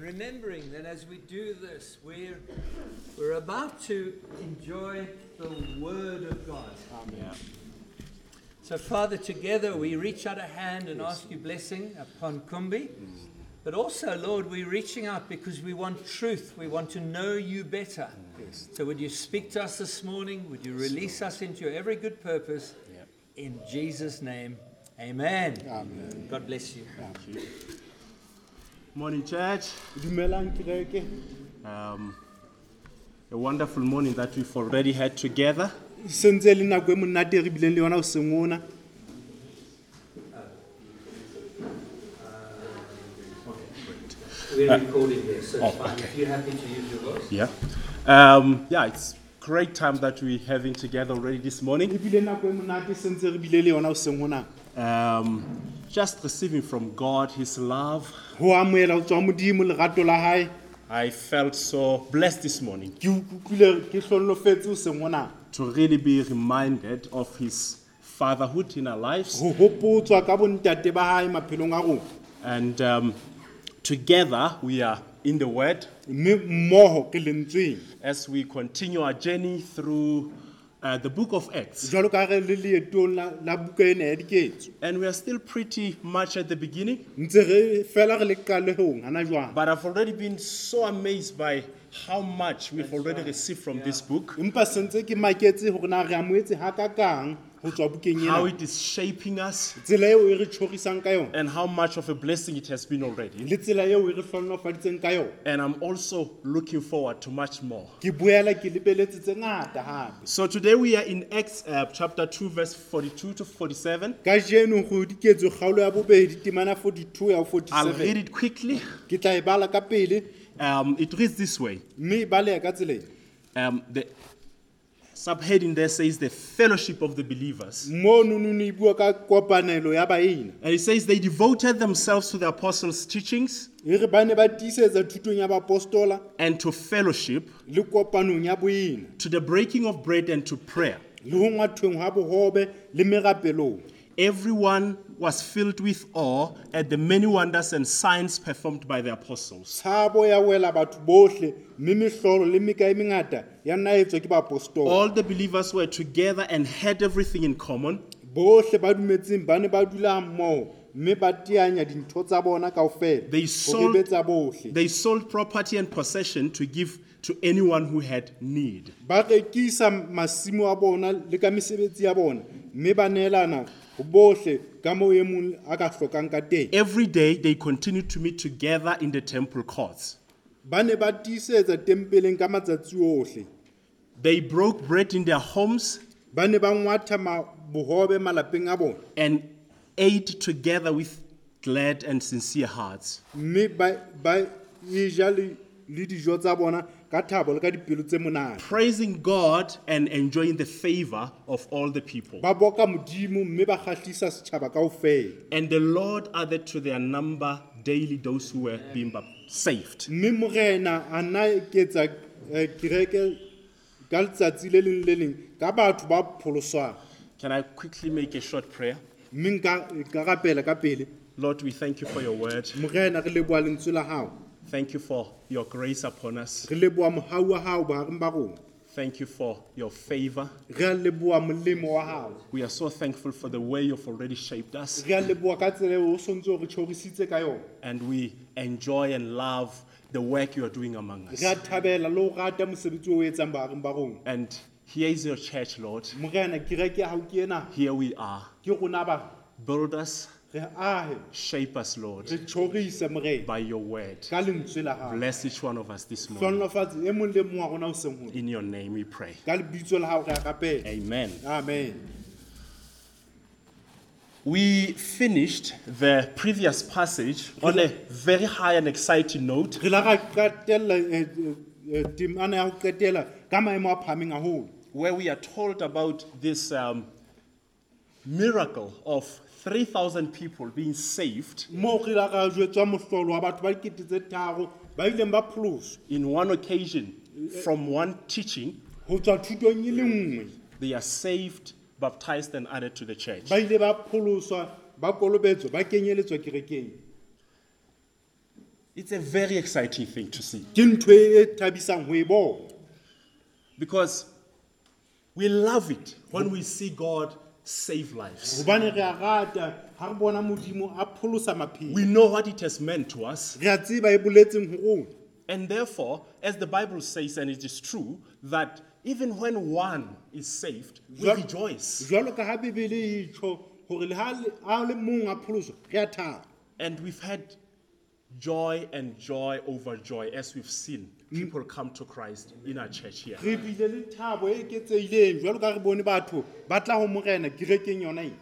And remembering that as we do this, we're, we're about to enjoy the Word of God. Yeah. So, Father, together we reach out a hand and ask you blessing upon Khumby. But also, Lord, we're reaching out because we want truth. We want to know you better. So, would you speak to us this morning? Would you release us into your every good purpose? In Jesus' name, amen. Amen. God bless you. Morning, church. Dumelang kereke. Um, a wonderful morning that we've already had together. Sentse le nako monate re bileng le yona hoseng ona. We're recording this, so it's oh, fine. If you're happy to use your voice. Yeah. Um, yeah, it's great time that we're having together already this morning. Bile nako monate sentse re bile le yona hoseng ona. Um, just receiving from God His love. Ho amohela ho tswa Modimo lerato la hae. I felt so blessed this morning Ke utlwile ke hlollofetse hoseng ona. to really be reminded of His fatherhood in our lives. Ho hopotswa ka bontate ba hae maphelong a rona. And um, together we are in the Word Mme mmoho re lentsweng. as we continue our journey through uh, the book of Acts. Jwalo ka re le leetong la la buka ena ya diketso. And we are still pretty much at the beginning, Ntse re fela re le qalehong hana jwang. but I've already been so amazed by how much we've already received from this book, Empa sentse ke maketse hore na re amoetse hakakang ho tswa bukeng how ena. it is shaping us, Tsela eo e re tjhorisang ka yona. and how much of a blessing it has been already. le tsela eo e re hlollofaditseng ka yona And I'm also looking forward to much more. ke boela ke lebeletse tse ngata hape So today we are in Acts uh, chapter 2, verse 42 to 47. ka jeno go diketso kgaolo ya bobedi temana 42 ya go I'll read 47 it quickly. ke tla e bala ka pele Um, it reads this way mme e baleya ka tsela e um, The subheading there says the fellowship of the believers. mo nonone bua ka kopanelo ya baena And it says they devoted themselves to the apostles' teachings re ba ne ba tiisetsa thutong ya bapostola and to fellowship, le kopanong ya boena to the breaking of bread and to prayer. Le ho ngwathweng ha bohobe le merapelong Everyone was filled with awe at the many wonders and signs performed by the apostles. tshabo ya wela batho bohle mme mehlolo le mekae mengata ya nna ke bapostola All the believers were together and had everything in common. bohle ba dumetseng ba ne ba dula mmoho mme ba teanya dintho tsa bona kaofela They hore sold- e be tsa bohle They sold property and possession to give to anyone who had need. ba rekisa masimo a bona le ka mesebetsi ya bona mme ba neelana ho bohle ka moo mong a ka hlokang ka teng Every day they continued to meet together in the temple courts. ba ne ba tiisetsa tempeleng ka matsatsi ohle They broke bread in their homes ba ne ba ngwatha ma- bohobe malapeng a bona and ate together with glad and sincere hearts. Mme ba ba ja le le dijo tsa bona ka thabo le ka dipelo tse monate praising God and enjoying the favor of all the people. ba boka modimo mme ba kgahlisa setjhaba kaofela And the Lord added to their number daily those who were being bap- saved. mme morena a na eketsa eh, kereke ka letsatsi le leng le leng ka batho ba pholoswang Can I quickly make a short prayer? mme nka nka rapela ka pele Lord, we thank you for your word. morena re leboa lentswe la hao Thank you for your grace upon us. re leboa mohau wa hao bohareng ba rona Thank you for your favor. re a leboa molemo wa hao We are so thankful for the way you've already shaped us. re a leboa ka tsela eo o sontse o re tjhorisitse ka yona And we enjoy and love the work you are doing among us. re a thabela le ho rata mosebetsi o o etsang bohareng ba rona And here is your church, Lord. morena kereke ya hao ke ena Here we are. ke rona ba Build us, shape us, Lord, re tjhorise morena by your word. ka lentswe la hao Bless each one of us this morning. hlonolofatse mong le mong wa rona o seng hole In your name we pray. ka lebitso la hao re a rapela Amen. amen We finished the previous passage on a very high and exciting note. re la ra qetella eh, eh, eh, temana ya ho qetela ka maemo a phameng haholo where we are told about this um, miracle of 3,000 people being saved moo re la ra jwetswa mohlolo wa batho ba dikete tse tharo ba ileng ba pholoswa in one occasion from one teaching. ho tswa thutong e le nngwe They are saved, baptized, and added to the church. ba ile ba pholoswa ba kolobetswa ba kenyeletswa kerekeng It's a very exciting thing to see ke ntho e thabisang ho e bona because we love it when we see God save lives. gobane re a rata ga re bona modimo a pholosa maphelo. We know what it has meant to us, re a tseba e boletseng go rona. And therefore, as the Bible says, and it is true, that even when one is saved, we rejoice. jwalo ka ha bebele e tjho gore le ha le- ha le mong a pholoso re a thaba. And we've had joy and joy over joy as we've seen people come to Christ in our church here. re bile le thabo e eketseileng jwalo ka re bone batho ba tla go morena kerekeng yona e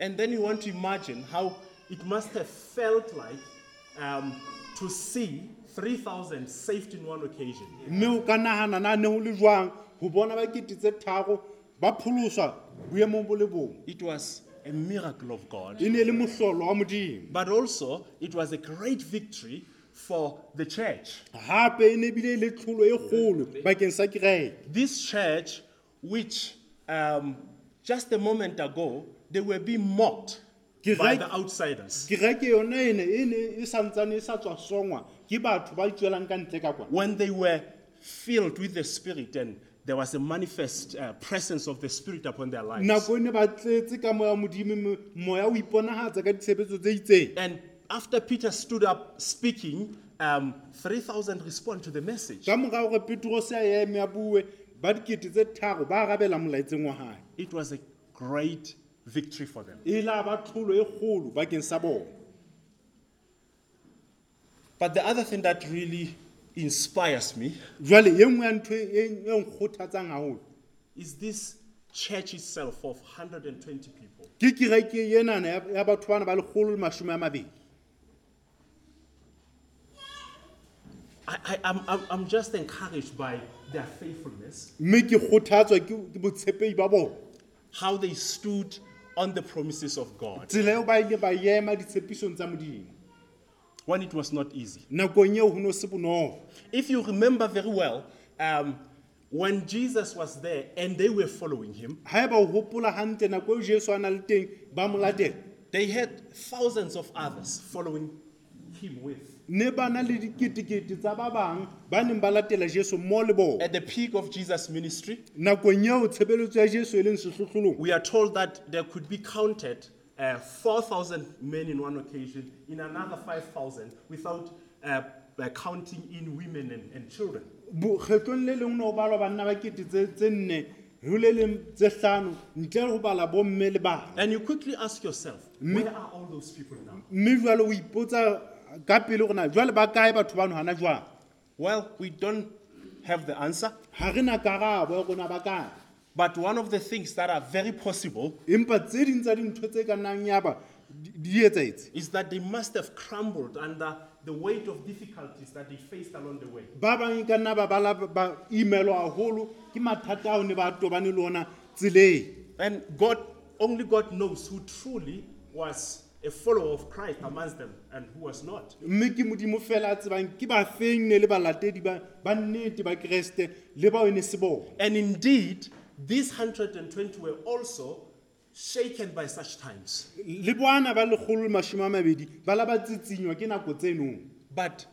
And then you want to imagine how it must have felt like um, to see 3,000 saved in one occasion. mme o ka nagana na ne go le jwang go bona bakete tse tharo ba pholoswa boemong bo le bongwe It was a miracle of God, e ne e le mohlolo wa modimo but also it was a great victory for the church. gape e ne ebile e le tlholo e kgolo bakeng sa kereke This church, which um, just a moment ago they were being mocked Ke by the outsiders. kereke yona ene e ne e santsane e sa tswa songwa ke batho ba itswelang ka ntle ka kwana when they were filled with the Spirit and there was a manifest uh, presence of the Spirit upon their lives. nako e ne ba tletse ka moya modimo mo- moya o iponagatsa ka ditshebetso tse itseng And after Peter stood up speaking, um, 3,000 respond to the message. ka morago gore petros a eme a bue ba dikete tse tharo ba arabela molaetseng wa gae It was a great victory for them. e la ba tlholo e kgolo bakeng sa bona But the other thing that really inspires me jwale ye nngwe ya ntho e e nkgothatsang gagolo is this church itself of 120 people. ke kereke enana ya ya batho bana ba lekgolo le mashome a mabedi I, I, I'm, I'm, just encouraged by their faithfulness, mme ke kgothatswa ke ke botshepehi ba bona. How they stood on the promises of God. Tsela eo ba ile ba ema ditshepisong tsa modimo. When it was not easy. nakong eo go ne se bonolo. If you remember very well, um, when Jesus was there and they were following him, ga o gopola gantle nako eo jesu a na le teng ba mo latela. they had thousands of others following him with. Ne ba na le diketekete tsa ba bang ba neng ba latela jesu le bona At the peak of Jesus' ministry, nakong eo tshebeletso ya jesu e leng sehlohlolong we are told that there could be counted uh, 4,000 men in one occasion, in another 5,000, without uh, uh, counting in women and, and children. Bo- kgetlong le leng ne balwa banna ba kete tse tse nne go le leng tse hlano ntle le go bala bomme le bana And you quickly ask yourself, where are all those people now? mme jwale o ipotsa ka pele jwale ba kae batho bano gana jwang? Well, we don't have the answer, ga re na karabo ya gona ba kae? But one of the things that are very possible empa tse ding tsa dintho tse ka nnang yaba di is that they must have crumbled under the weight of difficulties that they faced along the way. ba bang e ka nna ba bala ba imelwa haholo ke mathata ao ne ba tobane le ona tseleng. And God, only God knows who truly was a follower of Christ amongst them and who was not. mme ke modimo fela a tsebang ke bafeng ne le balatedi ba ba nnete ba keresete le bao e ne se bona And indeed, these 120 were also shaken by such times. le ba lekgolo le mashome a mabedi ba la ba tsitsinywa ke nako tsenong But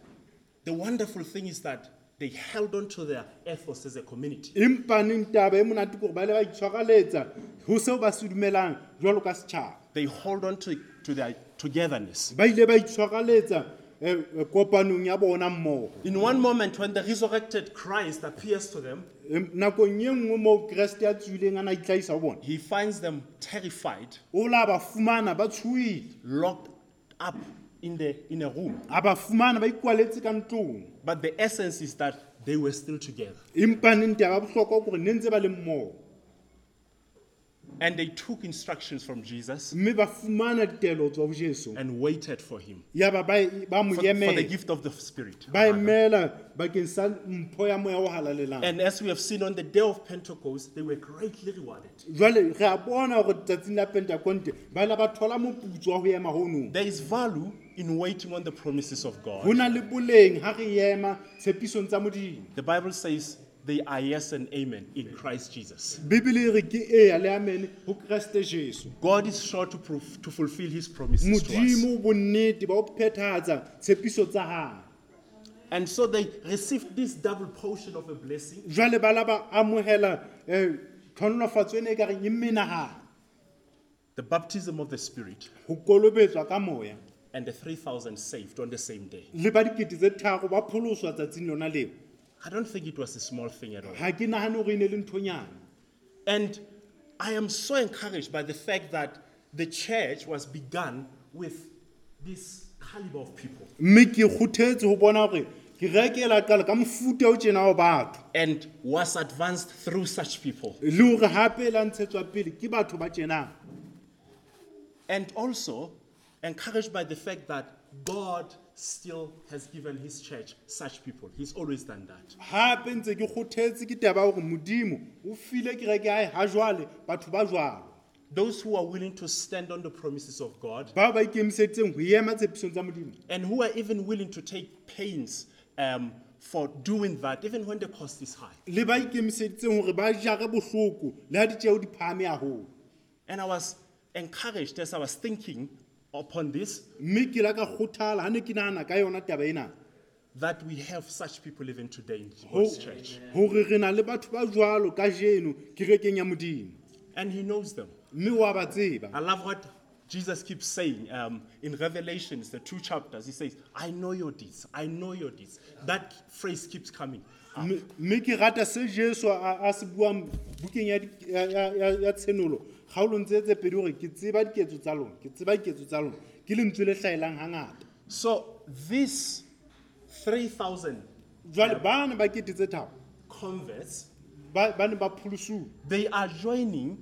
the wonderful thing is that they held on to their ethos as a community. empaneng taba e monate kore ba ile ba itshwaraletsa go seo ba se dumelang jwalo ka setšhaba They hold on to, to their togetherness. ba ile ba itshwaraletsa eh, eh, kopanong ya bona mmogo In one moment, when the resurrected Christ appears to them, Em, nakong ye nngwe moo keresete a tswileng a na itlhaisa go bona he finds them terrified, o la ba fumana ba tshoile locked up in, the, in a room. a ba fumana ba ikwaletse ka ntlong But the essence is that they were still together. empaneng taba bohlokwa kore ne ntse ba le mmogo And they took instructions from Jesus mme ba fumana ditaelo tswa ho jesu and waited for him yaba ba ba mo for, for the emela gift of the Spirit. ba emela bakeng sa mpho ya moya o halalelang And as we have seen on the day of Pentecost, they were greatly rewarded. jwale re a bona gore tsatsing la pentakonte ba ile ba thola moputso wa ho ema honong There is value in waiting on the promises of go God. na le boleng ha re ema tshepisong tsa modimo The Bible says they are yes and amen in Christ Jesus. bibele re ke eya le amene go keresete jesu God is sure to, to fulfill his promises to us. modimo bonnete ba go phethagatsa tshepiso tsa gagwe And so they received this double portion of a blessing. jwale ba la ba amogela um tlhonolofatso ene e ka reng e menagana the baptism of the Spirit, go kolobetswa ka moya and the 3,000 saved on the same day. le ba dikete tse tharo ba pholoswa tsatsing lona leo I don't think it was a small thing at all. ga ke nagane gore e ne le nthonyana And I am so encouraged by the fact that the church was begun with this caliber of people mme ke kgothetse go bona gore ke rekela qala ka mofuta o tjena wa batho and was advanced through such people. le gore gape e la ntshetswa pele ke batho ba tjenang And also encouraged by the fact that God still has given his church such people. He's always done that. gape ntse ke kgothetse ke taba ya gore modimo o file kereke ae ga jwale batho ba jwalo Those who are willing to stand on the promises of God bao ba ikemiseditseng go ema tshepisong tsa modimo and who are even willing to take pains um, for doing that, even when the cost is high. le ba ikemiseditseng gore ba jare bohloko le ga ditšeo di phame gagolo And I was encouraged as I was thinking upon this mme ke la ka kgothala ga ne ke nagana ka yona taba ena that we have such people even today in God's church. gore re na le batho ba jwalo ka jeno kerekeng ya modimo And He knows them. mme wa ba tseba I love what Jesus keeps saying um, in Revelations, the two chapters. He says, I know your deeds. I know your deeds. That phrase keeps coming. Mme- ke rata se jesu a se buang bukeng ya tshenolo kgaolong tse tse pedi gore ke tseba diketso tsa lona ke tseba diketso tsa lona. Ke lentswe le hlaelang gangata So, these 3,000 jwale ba ba kete tse tharo converts, ba ne ba pholosuwa they are joining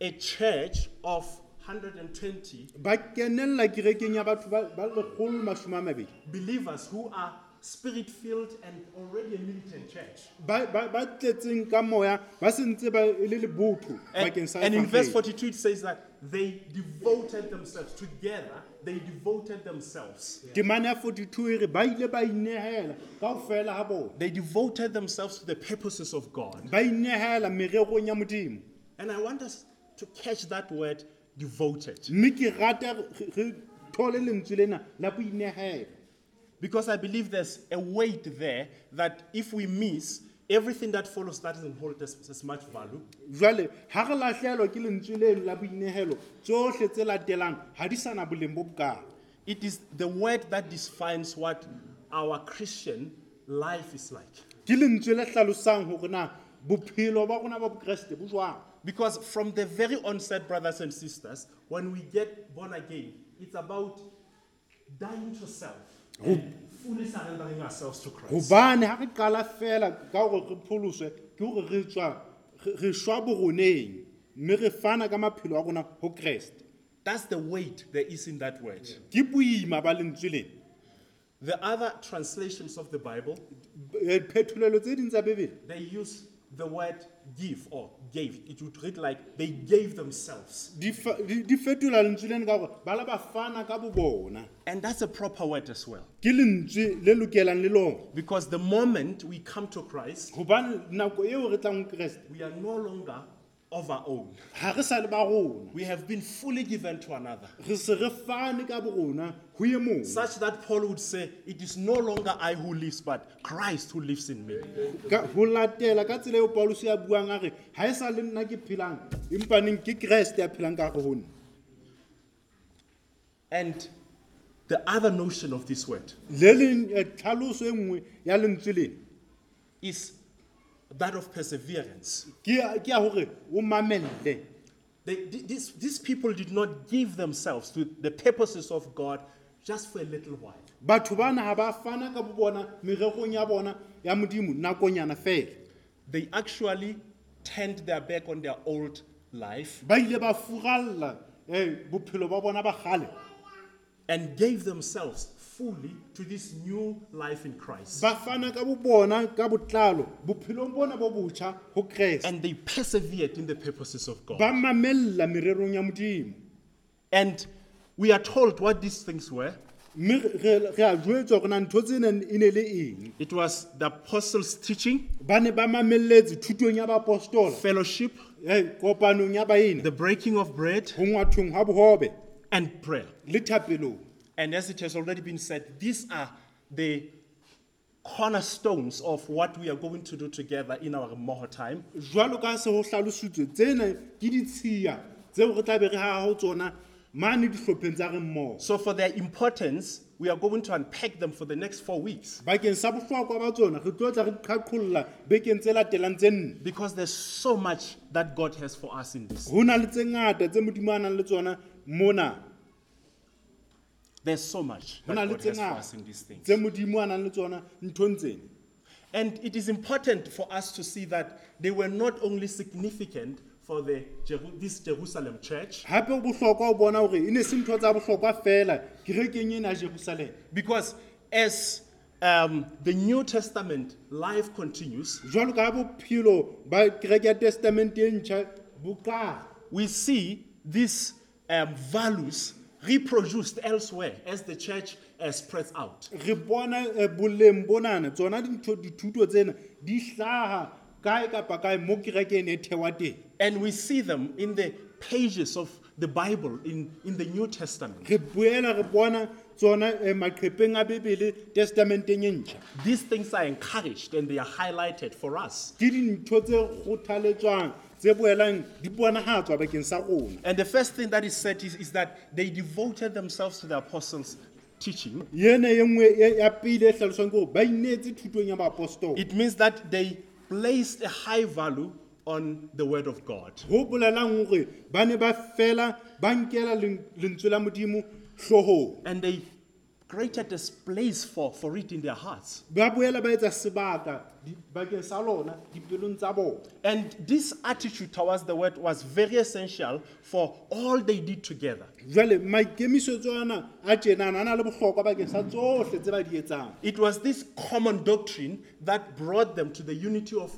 a church of 120 ba kenella kerekeng ya batho ba ba lekgolo masome a mabedi. believers who are spirit filled and already a militant church. ba ba- ba tletseng ka moya ba sentse ba le lebotho And, bakeng sa and in verse 42, it says that they devoted themselves together, they devoted themselves. temane ya 42 e re ba ile ba inehela ka go fela They devoted themselves to the purposes of God. ba inehela mererong ya modimo And I want us to catch that word devoted. mme ke rata re- re thole lentswe lena la boinehela Because I believe there's a weight there that if we miss, everything that follows that doesn't hold as, as much value. jwale ga re latlhelwa ke lentswe leno la boinehelo tsotlhe tse latelang ga di sana boleng bo bokalo It is the word that defines what our Christian life is like. ke lentswe le tlhalosang gore na bophelo ba rona ba bokeresete bo jwang Because from the very onset, brothers and sisters, when we get born again, it's about dying to self and fully surrendering ourselves to Christ. gobane ga re qala fela ka gore re pholoswe ke gore re tswa re- šwa boroneng mme re fana ka maphelo a rona go keresete That's the weight there is in that word. ke boima ba lentswe lena The other translations of the Bible, phetolelo tse ding tsa bebele they use the word give or gave. It would read like they gave themselves. di fa- di di fetola lentswe leno ka gore ba la ba fana ka bobona And that's a proper word as well. ke lentswe le lokelang le lona Because the moment we come to Christ, gobane nako eo re tlang go keresete we are no longer of our own. ga re sa le ba rona We have been fully given to another. re se re fane ka borona go ye mongwe Such that Paul would say, It is no longer I who lives, but Christ who lives in me. Ka- go latela ka tsela eo paulos ya buang a re ga sa le nna ke phelang empaneng ke keresete ya phelang ka gare go nna And the other notion of this word eh, tlhaloso nngwe ya lentswe lena is that of perseverance. ke ya ke ya gore o mamelle They, th- these, these people did not give themselves to the purposes of God just for a little while. batho bana ga ba fana ka bo bona mererong ya bona ya modimo nakonyana fela They actually turned their back on their old life ba ile ba furalla um bophelo ba bona ba gale and gave themselves fully to this new life in Christ. ba fana ka bo ka botlalo bophelong bona bo botjha go keresete And they persevered in the purposes of God. ba mamella mererong ya modimo And we are told what these things were. mme re re a jwetswa gore na ntho tsene e ne le eng It was the apostles' teaching, ba ne ba mamelletse thutong ya baapostola fellowship, eh, kopanong ya baena the breaking of bread, go ngwathong ga bogobe and prayer. le thapelong And as it has already been said, these are the cornerstones of what we are going to do together in our Moho time. jwalo ka se tlhalositswe tsene ke ditshia tseo re tla be re gago tsona mane dihlopheng tsa re mmogo So, for their importance, we are going to unpack them for the next four weeks bakeng sa bohlokwa ba tsona re tlo tla re qhaqholla bekeng tse latelang tse nne because there's so much that God has for us in this. go na le tse ngata tse modimo a nang le tsona mona There's so much that na le God tse has for us in these things. tse modimo a nang le tsona nthong tsene And it is important for us to see that they were not only significant for the, Jeru- this Jerusalem church, gape go bohlokwa go bona gore e ne se ntho tsa bohlokwa fela kerekeng ena ya jerusalema because as um, the New Testament life continues, jwalo ka bophelo ba kereke ya testamente e ntšha bo tla we see these um, values reproduced elsewhere as the church uh, spreads out. re bona eh, boleng bonana tsona dintho- dithuto tsena di hlaga kae kapa kae mo kerekeng e thewa teng And we see them in the pages of the Bible in, in the New Testament. re boela re bona tsona eh, maqepheng a bebele testamenteng e ntšha These things are encouraged and they are highlighted for us. ke dintho tse kgothaletswang tse boelang di bonagatswa bakeng sa rona And the first thing that is said is, is that they devoted themselves to the apostles' teaching. ene ye nngwe e- ya pele e tlhaloswang ke gore ba inetse thutong ya baapostola It means that they placed a high value on the word of God. go bolelang gore ba ne ba fela ba nkela len- lentswe la modimo tlhogong And they created a place for, for it in their hearts. ba boela ba etsa sebaka di- bakeng sa lona dipelong tsa bona And this attitude towards the word was very essential for all they did together. jale maikemisetso ana a tjenana a na le bohlokwa bakeng sa tsohle tse ba di etsang It was this common doctrine that brought them to the unity of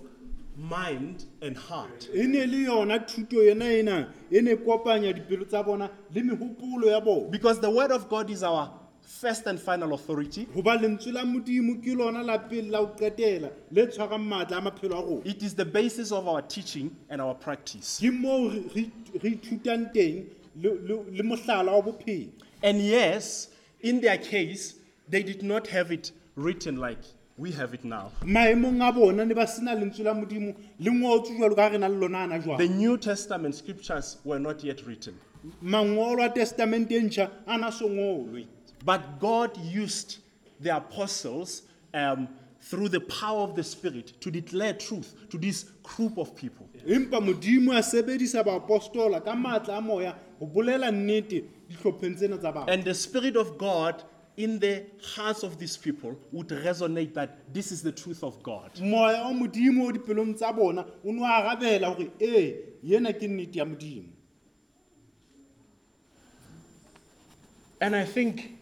mind and heart. e ne le yona thuto ena ena e ne kopanya dipelo tsa bona le megopolo ya bona Because the word of God is our first and final authority. goba lentswe la modimo ke lona la pele la go qetela le tshwarang maatla a maphelo a rona It is the basis of our teaching and our practice. ke moo re- re re ithutang teng le le- le mohlala wa bophelo And yes, in their case, they did not have it written like we have it now. maemong a bona ne ba sena lentswe la modimo le ngotswe jalo ka re na le lona ana The New Testament scriptures were not yet written. mangolo a testamente ntšha a na so ngolwe But God used the apostles um, through the power of the Spirit to declare truth to this group of people. empa modimo a sebedisa baapostola ka maatla a moya go bolela nnete dihlopheng tsena tsa batho And the Spirit of God in the hearts of these people would resonate that this is the truth of God. moya wa modimo o dipelong tsa bona o ne o arabela gore ee yena ke nnete ya modimo And I think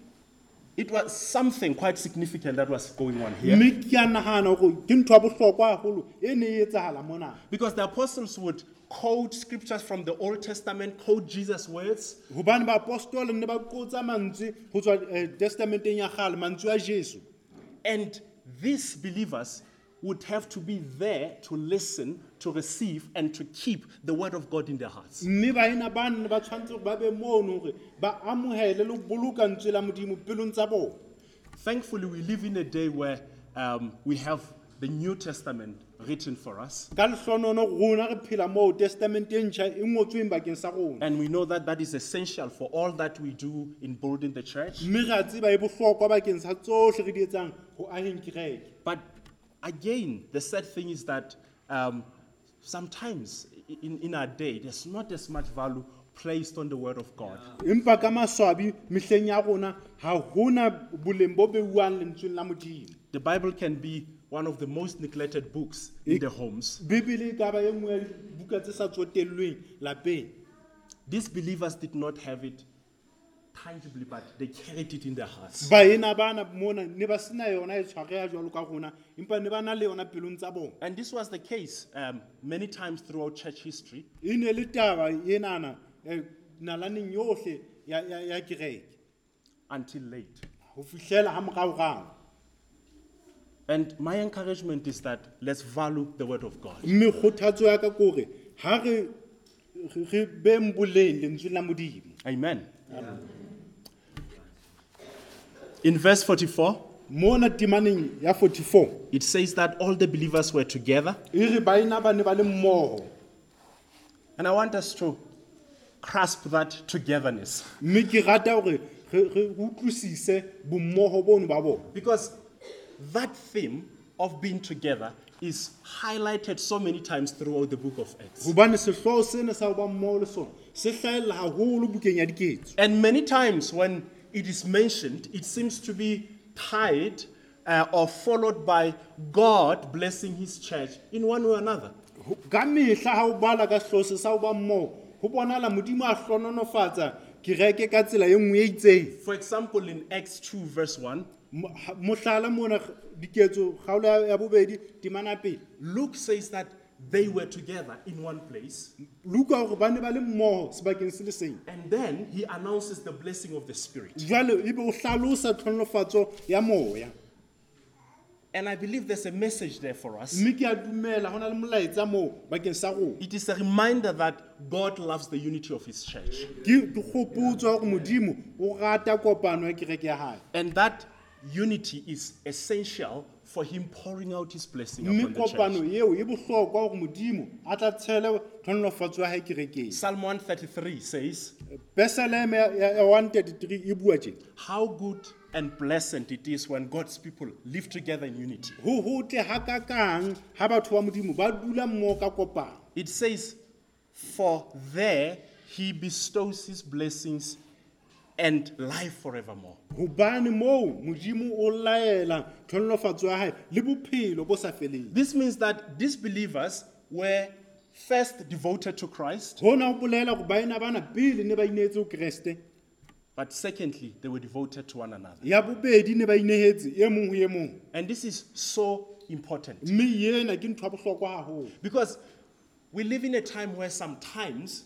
it was something quite significant that was going on here. mme ke a nagana gore ke ntho ya bohlokwa gagolo e ne e etsagala mona. Because the apostles would quote scriptures from the Old Testament, quote Jesus' words, gobane baapostola ne ba qotsa mantswe go tswa eh, testamenteng ya gale mantswe a jesu. And these believers would have to be there to listen, to receive, and to keep the word of God in their hearts. mme baena ba ne ba tshwanetse gore ba be mono gore ba amogele le go boloka ntswe la modimo pelong tsa bona Thankfully, we live in a day where um, we have the New Testament written for us, ka lehlonono rona re phela moo testamente e ntšha e ngotsweng bakeng sa rona and we know that that is essential for all that we do in building the church. mme re a tseba e bohlokwa bakeng sa tsohle re di etsang go ageng kereke But again, the sad thing is that um, sometimes in, in our day, there's not as much value placed on the Word of God. empa ka maswabi mehleng ya rona ga gona boleng bo beuwang lentsweng la modimo The Bible can be one of the most neglected books in the homes. bebele e ka ba e nngwe ya dibuka tse sa tsotellweng lapeng These believers did not have it tangibly, but they carried it in their hearts. baena bana mona ne ba sena yona e ka rona empa ne ba na le yona pelong tsa bona And this was the case um, many times throughout church history. e ne le taba enana eh, nalaneng yohle ya ya- ya kereke until late. ha moraorao And my encouragement is that let's value the word of God. mme kgothatso ya ka kore ha re re- re beng boleng lentswe la modimo Amen. In verse 44, mona temaneng ya 44 it says that all the believers were together. e re baena ba ne ba le mmoho And I want us to grasp that togetherness. mme ke rata gore re re utlwisise bommogo bono ba bona Because that theme of being together is highlighted so many times throughout the book of Acts. gobane sehlooho sena sa go ba mmogo le sona se hlaelela gagolo bukeng ya diketso And many times when it is mentioned, it seems to be tied uh, or followed by God blessing his church in one way or another. Ho- ka mehla ga o bala ka sa go ba mmogo go bonala modimo a hlononofatsa kereke ka tsela e nngwe e itseng For example, in Acts 2, verse 1, Mo- ha- mohlala mona diketso kgaolo ya- ya bobedi temana pele Luke says that they were together in one place. luka gore ba ne ba le mmogo sebakeng se le seng And then he announces the blessing of the Spirit. jale ebe o hlalosa tlhonolofatso ya moya And I believe there's a message there for us. mme ke a dumela go na le molaetsa moo bakeng sa rona It is a reminder that God loves the unity of his church. ke ke gore modimo o rata kopano ya kereke ya gae And that unity is essential for him pouring out his blessing mme upon the kopano church. eo e bohlokwa gore modimo a tla tshele tlhonolofatso ya gae kerekeng Psalm 133 says, besalem ya ya- ya 133 e bua tjena How good and pleasant it is when God's people live together in unity. go gotle ga kakang ga batho ba modimo ba dula mmogo ka kopano It says, For there he bestows his blessings and life forevermore. gobane moo modimo o laela tlhonolofatso ya gae le bophelo bo sa feleng. This means that these believers were first devoted to Christ, gona go bolela gore baena bana pele ne ba ineetse go keresete but secondly, they were devoted to one another. ya bobedi ne ba inehetse mong go mong. And this is so important. Mme ena ke ntho ya bohlokwa gagolo because we live in a time where sometimes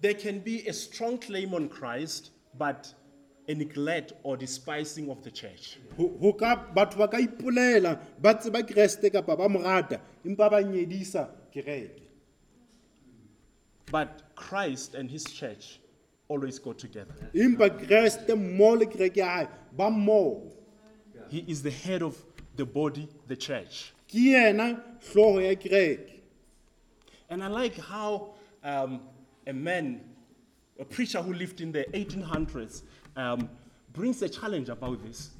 there can be a strong claim on Christ, but a neglect or despising of the church. Ho- ho ka batho ba ka ipolela ba tseba keresete kapa ba mo rata empa ba nyedisa kereke But Christ and his church always go together. empa keresete mmogo le kereke ya gae ba mmogo He is the head of the body, the church. ke yena tlhogo ya kereke And I like how um, a man, a preacher who lived in the 1800s, um, brings a challenge about this.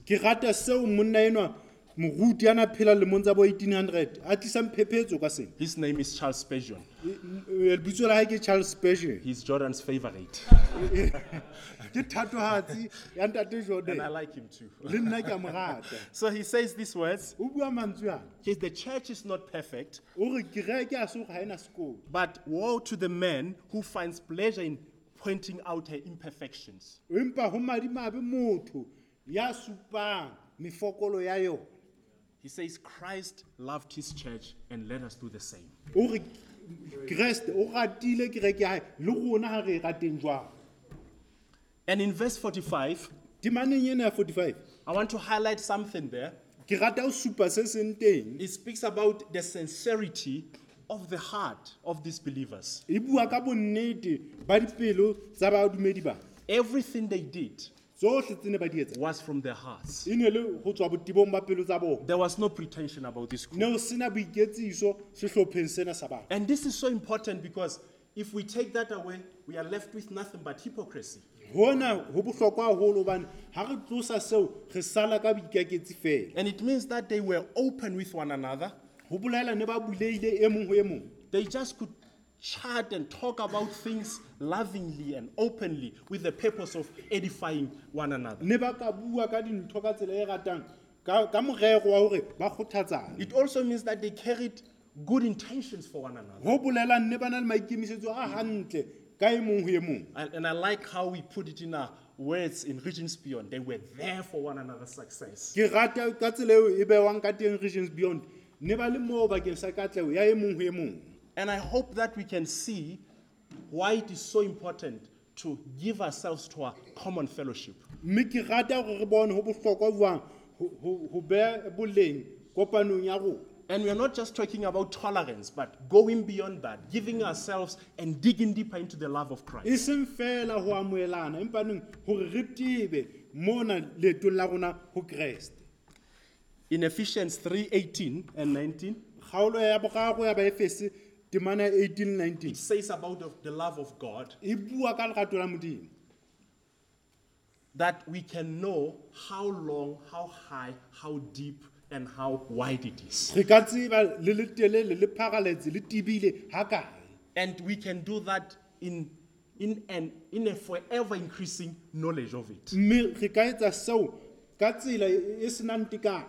Moruti phela lemong tsa bo 1800 a tlisang phephetso ka sena His name is Charles Spurgeon. E- e- lebitso la ke charles spurgeon He's Jordan's favorite. ke thatohatsi ya ntate And I jordan like him too. le nna ke a mo rata So he says these words. o bua mantswe ana He says, The church is not perfect, o re kereke a se ga ena sekolo but woe to the man who finds pleasure in pointing out her imperfections. empa go madimabe motho ya supang mefokolo ya yona He says, Christ loved his church and let us do the same. o re kreste o ratile kereke ya le rona ga re rateng jwang And in verse 45, temaneng ena 45 I want to highlight something there. ke rata o supa se seng It speaks about the sincerity of the heart of these believers. bua ka bonnete ba dipelo tsa badumedi ba Everything they did tsohle tse ne ba di etsa was from their hearts. e ne le go tswa botebong ba pelo tsa bona There was no pretension about this group. ne o sena boiketsiso sehlopheng sena sa batho And this is so important because if we take that away, we are left with nothing but hypocrisy. gona go bohlokwa gagolo gobane ga re tlosa seo re sala ka boikaketsi fela And it means that they were open with one another. go bolaela ne ba buleile e mong go e mong They just could chat and talk about things lovingly and openly with the purpose of edifying one another. ne ba ka bua ka dintho ka tsela ratang ka ka morero wa gore ba kgothatsana It also means that they carried good intentions for one another. go bolelang ne ba na le maikemisetso a gantle ka mong go mong And, and I like how we put it in our words in Regions Beyond. They were there for one another's success. ke rata ka tsela eo bewang ka teng regions beyond ne ba le moo bakeng sa katlego ya mong go mong And I hope that we can see why it is so important to give ourselves to a common fellowship. mme ke rata gore re bone go bohlokwa jwang ho- ho ho beya boleng kopanong ya rona And we're not just talking about tolerance, but going beyond that, giving ourselves and digging deeper into the love of Christ. e seng fela go amoelana empaneng gore re tebe mona leetong la rona go kreste In Ephesians 3 18 and 19, kgaolo ya bogago ya baefese temana ya 1819 it says about the- the love of God e bua ka lerato la modimo that we can know how long, how high, how deep, and how wide it is. re ka tseba le le telele le phagaletse le ga kae And we can do that in, in, an, in a forever increasing knowledge of it. mme re ka etsa seo ka tsela e e senang tekano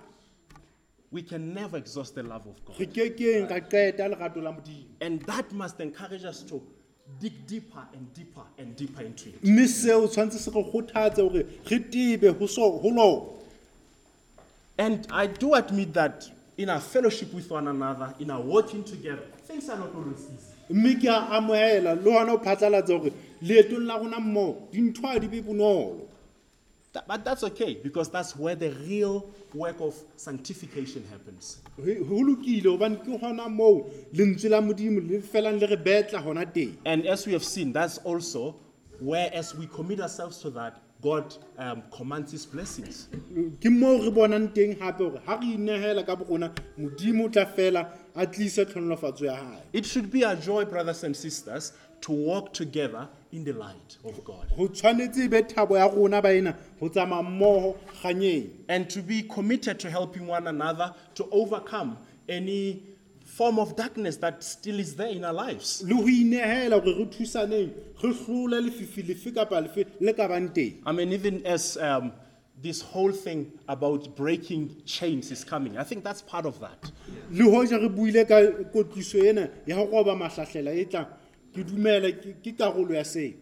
We can never exhaust the love of God. re ke keng qeta lerato la modimo And that must encourage us to dig deeper and deeper and deeper into it. mme seo tshwanetse se re kgothatse gore re tebe go so go lona And I do admit that in our fellowship with one another, in our working together, things are not always easy. mme ke a le gona o phatlalatsa gore leetong la rona mmogo dintho a di be bonolo Tha- But that's okay because that's where the real work of sanctification happens. Re- go lokile gobane ke gona moo lentswe la modimo le felang le re betla gona teng And as we have seen, that's also where, as we commit ourselves to that, God um, commands His blessings. ke moo re bonang teng gape gore ga re inegela ka borona modimo o tla fela a tlise tlhonolofatso ya gae It should be our joy, brothers and sisters, to walk together in the light of God go tshwanetse e be thabo ya rona baena go tsamaya mmogo ganyeng and to be committed to helping one another to overcome any form of darkness that still is there in our lives. le go inegela gore re thusaneng re tlole lefifi lefe kapa lefe le ka bang teng I mean, even as um, this whole thing about breaking chains is coming, I think that's part of that. le hoja re buile ka kotliso ena ya go roba mahlahlela e tlang ke dumela ke ke karolo ya seo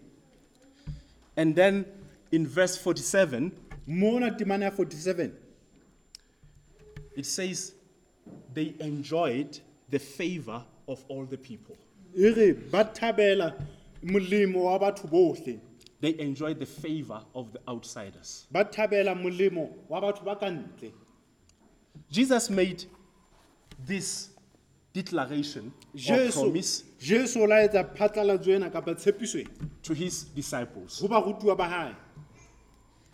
And then in verse 47, mona temana ya 47 it says, they enjoyed the favor of all the people. e re ba thabela molemo wa batho bohle They enjoyed the favor of the outsiders. ba thabela molemo wa batho ba ka ntle Jesus made this declaration or jesu promise jesu o laetsa phatlalatso ena kapa tshepiso ena to his disciples. go barutiwa ba hae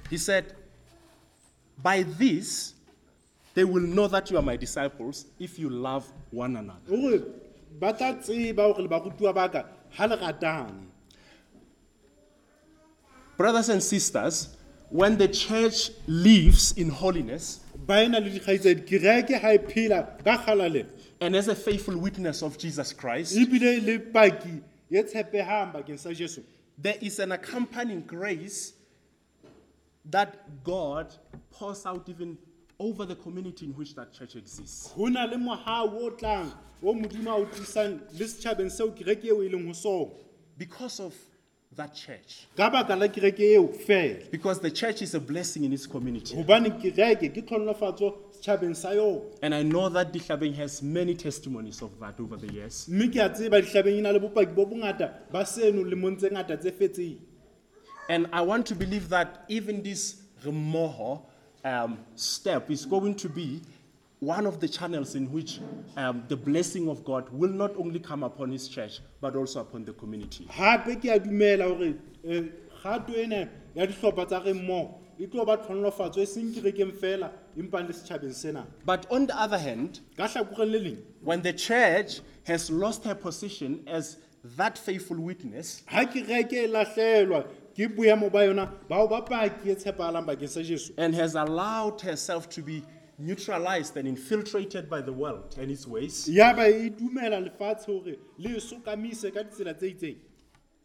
He said, By this they will know that you are my disciples if you love one another. o re ba tla tseba gore le barutiwa ba ka ga le ratane Brothers and sisters, when the church lives in holiness ba ena le dikgaitsedi kereke ga phela ka kgalalelo and as a faithful witness of Jesus Christ, ebile le paki tshepehang bakeng sa jesu. there is an accompanying grace that God pours out even over the community in which that church exists. go na le mohau o tlang o modimo a o tlisang le setšhabeng seo kereke eo leng go sona. Because of that church. ka baka la kereke eo fela Because the church is a blessing in its community. gobane kereke ke tlhonolofatso setšhabeng sa yona And I know that Dichabeng has many testimonies of that over the years. mme ke a tseba ditlhabeng e na le bopaki bo bongata ba seno lemong tse ngata tse fetseng And I want to believe that even this Remoho um, step is going to be one of the channels in which um, the blessing of God will not only come upon His church, but also upon the community. gape ke a dumela gore eh, kgato ena ya dihlopha tsa re mmogo e tlo ba tlhonolofatso e seng kerekeng fela empang le setšhabeng sena But on the other hand, ka tlhakoreng le leng when the church has lost her position as that faithful witness, ga kereke e latlhelwa ke boemo ba yona bao ba paki e tshepahalang bakeng sa jesu and has allowed herself to be neutralized and infiltrated by the world and its ways, ya ba e dumela lefatshe gore le sokamise ka ditsela tse itseng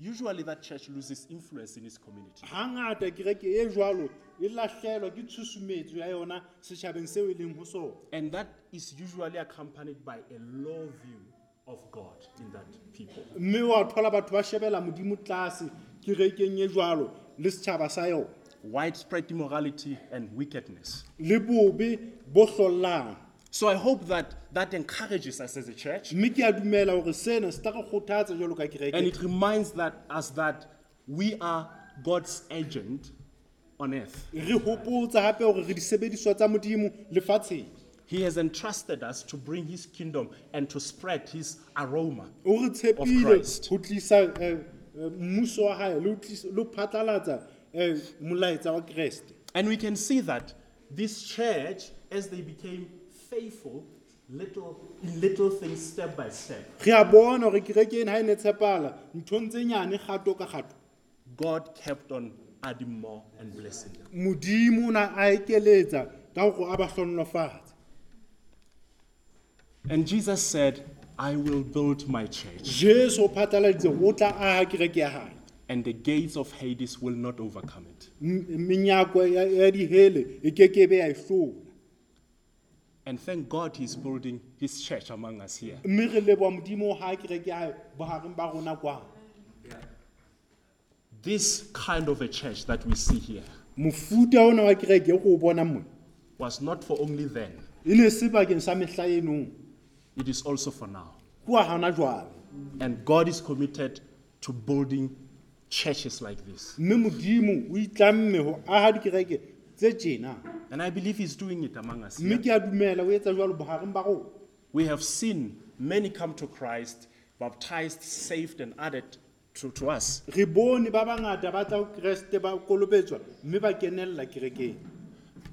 usually that church loses influence in its community. gangata kereke e jwalo e latlhelwa ke tshusumetso ya yona setšhabeng seo e leng go sona And that is usually accompanied by a low view of God in that people. mme wa thola batho ba shebela modimo tlase kerekeng e jwalo le setšhaba sa yona Widespread immorality and wickedness. le bobe bo hlollang So I hope that that encourages us as a church mme ke a dumela gore sena se tla re kgothatsa jalo ka kereke and it reminds that, us that we are God's agent on earth. re hopotsa gape gore re disebediswa tsa modimo lefatsheng He has entrusted us to bring his kingdom and to spread his aroma. o re tshepile Christ. go tlisa eh, eh, mmuso wa gae le ho tlis- le ho phatlalatsa eh, molaetsa wa kreste. And we can see that this church, as they became faithful, little in little things, step by step, re a bona gore kereke ena ga e ne tshepala nthong tse nyane gato ka gato God kept on adding more and blessing them. modimo o na a ekeletsa ka gore a ba hlonolofatsa And Jesus said, I will build my church, jesu o phatlaladitse o tla aga kereke ya gae and the gates of Hades will not overcome it. M- menyako ya ya dihele e kekebe ya e hlola And thank God he's building his church among us here. mme re leboa modimo o kereke ya bogareng ba rona kwano This kind of a church that we see here mofuta ona wa kereke go o bona mone was not for only then, e ne se sa mehla enong it is also for now. kua gana jwale And God is committed to building churches like this. mme modimo o itlamme go aga dikereke tse tjena And I believe he's doing it among us mme here. ke a dumela o etsa jwalo bogareng ba rona We have seen many come to Christ, baptized, saved, and added to, to us. re bone ba bangata ba tla ho keresete ba kolobetswa mme ba kenella kerekeng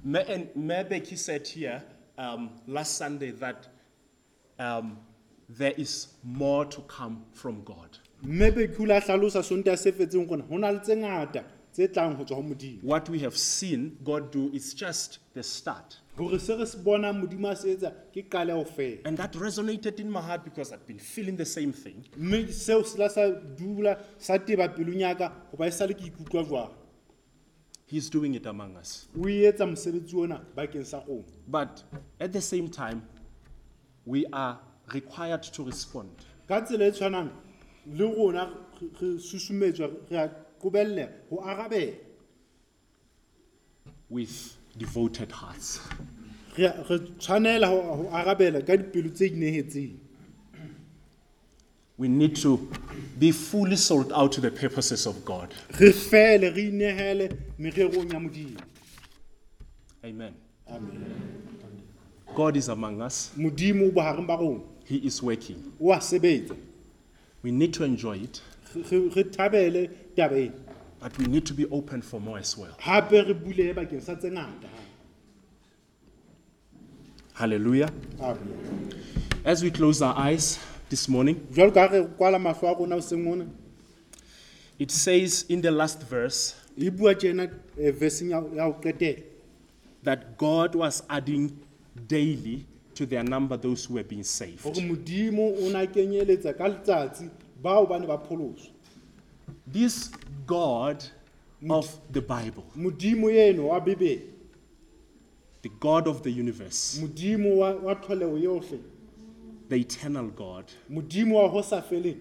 Me- And Mebeki said here um, last Sunday that um, there is more to come from God. Mme bekhula a hlalosa sonta se fetseng gona go na le tse ngata tse tlang go tswa go modimo What we have seen God do is just the start. gore se re se bonang modimo a se etsa ke qaleo fela And that resonated in my heart because I've been feeling the same thing. mme seo se la sa dula sa teba pelong yaka goba e ke ikutlwa jwang He's doing it among us. o e etsa mosebetsi ona bakeng sa gona But at the same time, we are required to respond. ka tsela e tshwanang le rona re- re susumetswa re a qobelleha go arabela with devoted hearts. re a- re tshwanela go go arabela ka dipelo tse inehetseng We need to be fully sold out to the purposes of God. Amen. fele re inehele mererong ya modimo Amen. God is among us, modimo o bohareng ba rona He is working. O a sebetsa We need to enjoy it, Re- re re thabele taba ena but we need to be open for more as well. gape re bulehe bakeng sa tse ngata Hallelujah. Amen. As we close our eyes this morning, jwalo ka re kwala mahlo a rona oseng mona it says in the last verse e bua tjena eh, versing ya ya ho qetela that God was adding daily to their number those who were being saved. gore modimo o na kenyeletsa ka letsatsi bao ba ne ba pholoswa This God of the Bible, modimo eno wa bebele. The God of the universe, modimo wa wa tlholego yohle. The eternal God, modimo wa ho sa feleng.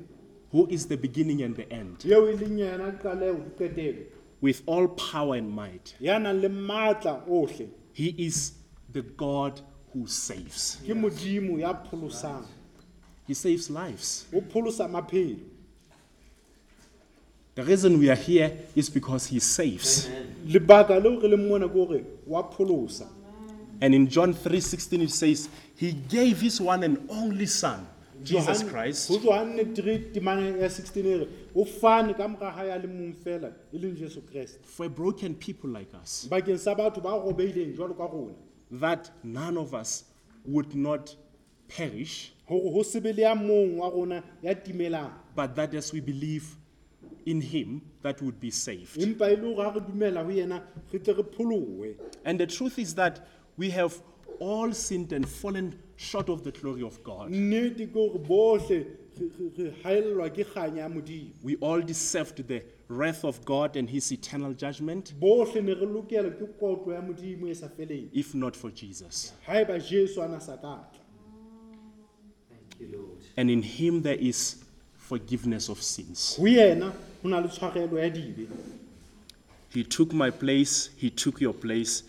Who is the beginning and the end, yeo e leng yena qaleo le with all power and might, ya nang le maatla ohle. He is the God who saves. ke modimo ya pholosang He saves lives. o pholosa maphelo. The reason we are here is because He saves. lebaka leo re leng mona ke gore wa pholosa. And in John 3:16 it says, He gave His one and only Son, Jesus Johanne- Christ, ho johanne 3 temane ya 16 e re o fane ka mora hae a le mong fela e leng jesu kreste. For broken people like us, bakeng sa batho ba robeileng jwalo ka rona that none of us would not perish, gore ho se be le ya mong wa rona ya timelang but that as we believe in Him, that would be saved. empa e le gore ha re dumela ho yena re tle re pholowe And the truth is that we have all sinned and fallen short of the glory of God. nnete ke gore bohle re- re re haellwa ke kganya ya modimo We all deserved the wrath of God and His eternal judgment, bohle ne re lokela ke kotlo ya modimo e sa feleng if not for Jesus. haeba jesu a na sa ka tla And in Him there is forgiveness of sins. ho yena ho na le tshwarelo ya dibe He took my place, He took your place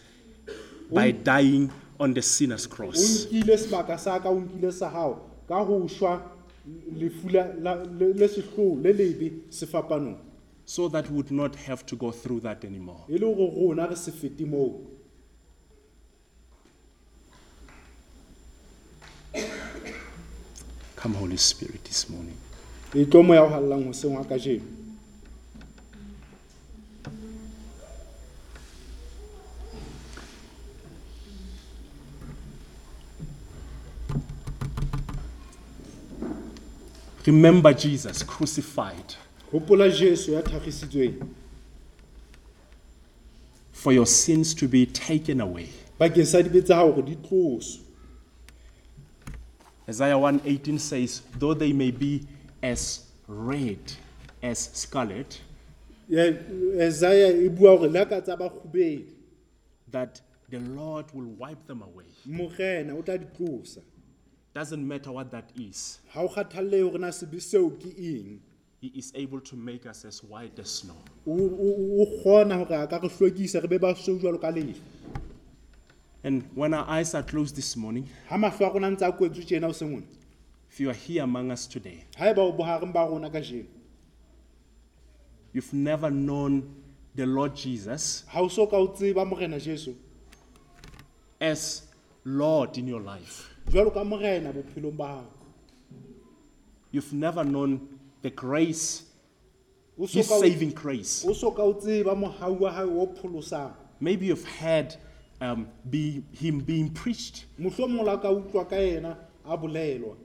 by dying on the sinner's o cross. nkile sebaka sa ka o nkile sa hao ka ho shwa lefu la- la- le le sehloho le lebe sefapanong so that we would not have to go through that anymore. e le gore rona re se fete moo Come, Holy Spirit, this morning. e tlo moya o hallang hoseng wa kajeno Remember Jesus crucified gopola jesu ya tlhagisitsweng for your sins to be taken away. bakeng sa dibe tsa gago gore di tloswe Isaiah 1:18 says, "Though they may be as red as scarlet, isaiah e bua gore tsa ba kgubedi that the Lord will wipe them away." morena o tla di tlosa Doesn't matter what that is. ga o kgathalele gore na sebe seo ke eng He is able to make us as white as snow. And when our eyes are closed this morning, ga mahlo a rona ntse a kwetswe tjena o sengwone if you are here among us today, ga ba o bogareng ba rona ka jeno you've never known the Lord Jesus ga o so ka o tseba morena jesu as Lord in your life. jwalo ka morena bophelong ba gago You've never known the grace, His saving grace. o so ka o tseba mogau wa gae o pholosang Maybe you've heard um, be, Him being preached, mohlomongwe la ka utlwa ka ena a bolelwa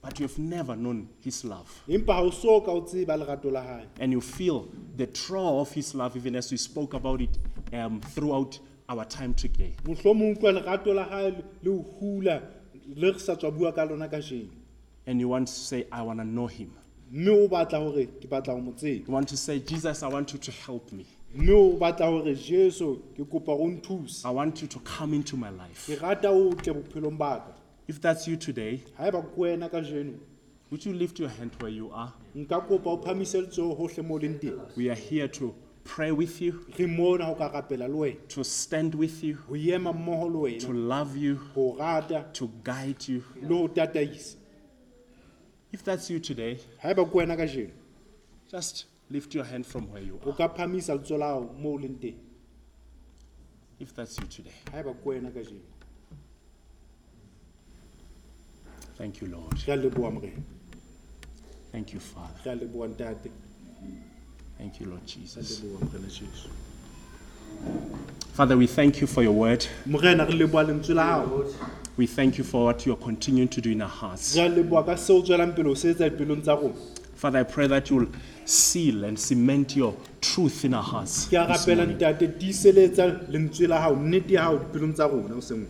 but you've never known His love. empa ga o so ka o tseba lerato la gae And you feel the draw of His love, even as we spoke about it um, throughout our time today. Mohlomong utlwa lerato la gae le- le o hula le re sa tswa bua ka lona ka jeno And you want to say, I want to know Him. mme o batla gore ke batla go mo tseba You want to say, Jesus, I want you to help me. mme o batla gore jesu ke kopa go nthusa I want you to come into my life. ke rata o tle bophelong baka If that's you today, ga e ba ko wena ka jeno would you lift your hand where you are? nka kopa o phamise letsogo gotlhe mo o leng teng We are here to pray with you, re mona go ka rapela le wena to stand with you, go ema mmogo le to wena love you, go rata to guide you. le go tataisa If that's you today, ga ba ko wena ka just lift your hand from where you o are. ka phamisa letso la gago mo o leng teng If that's you today. ga ba ko wena ka Thank you, Lord. re a leboa morena Thank you, Father. re a leboa ntate Thank you, Lord re a Jesus. leboa morena jesu Father, we thank you for your word. morena re leboa lentswe la gago We thank you for what you are continuing to do in our hearts. re a leboa ka seo tswelang pele o se etsa dipelong tsa rona Father, I pray that you'll seal and cement your truth in our hearts. ke a this rapela morning. ntate tiiseletsa lentswe la gago nnete ya gago dipelong tsa rona o sengwe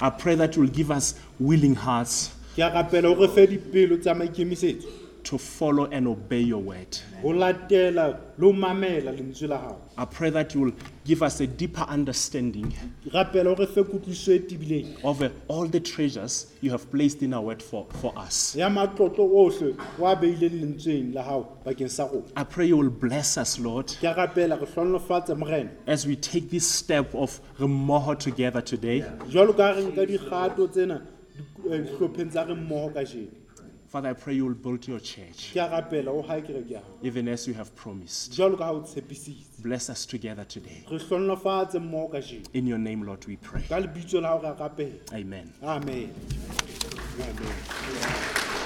I pray that you'll give us willing hearts ke a rapela o re fe dipelo tsa maikemisetso to follow and obey your word. go latela le go mamela lentswe la gago I pray that you'll give us a deeper understanding ke rapela o fe kutlwiso e tibileng of uh, all the treasures you have placed in our word for, for us. ya matlotlo otlhe o a beileng lentsweng la gago bakeng sa rona I pray you will bless us, Lord, ke a rapela re tlhonolofatse morena as we take this step of Remoho together today. jwalo ka re nka dikgato tsena di- eh, dihlopheng tsa re mmogo ka jeno Father, I pray you will build your church, ke a rapela o gae kere ke a even as you have promised. jwalo ka ga o tshepisitse Bless us together today. re tlhonolofatse mmogo ka In your name, Lord, we pray. ka lebitso la gago re a rapela Amen. amen amen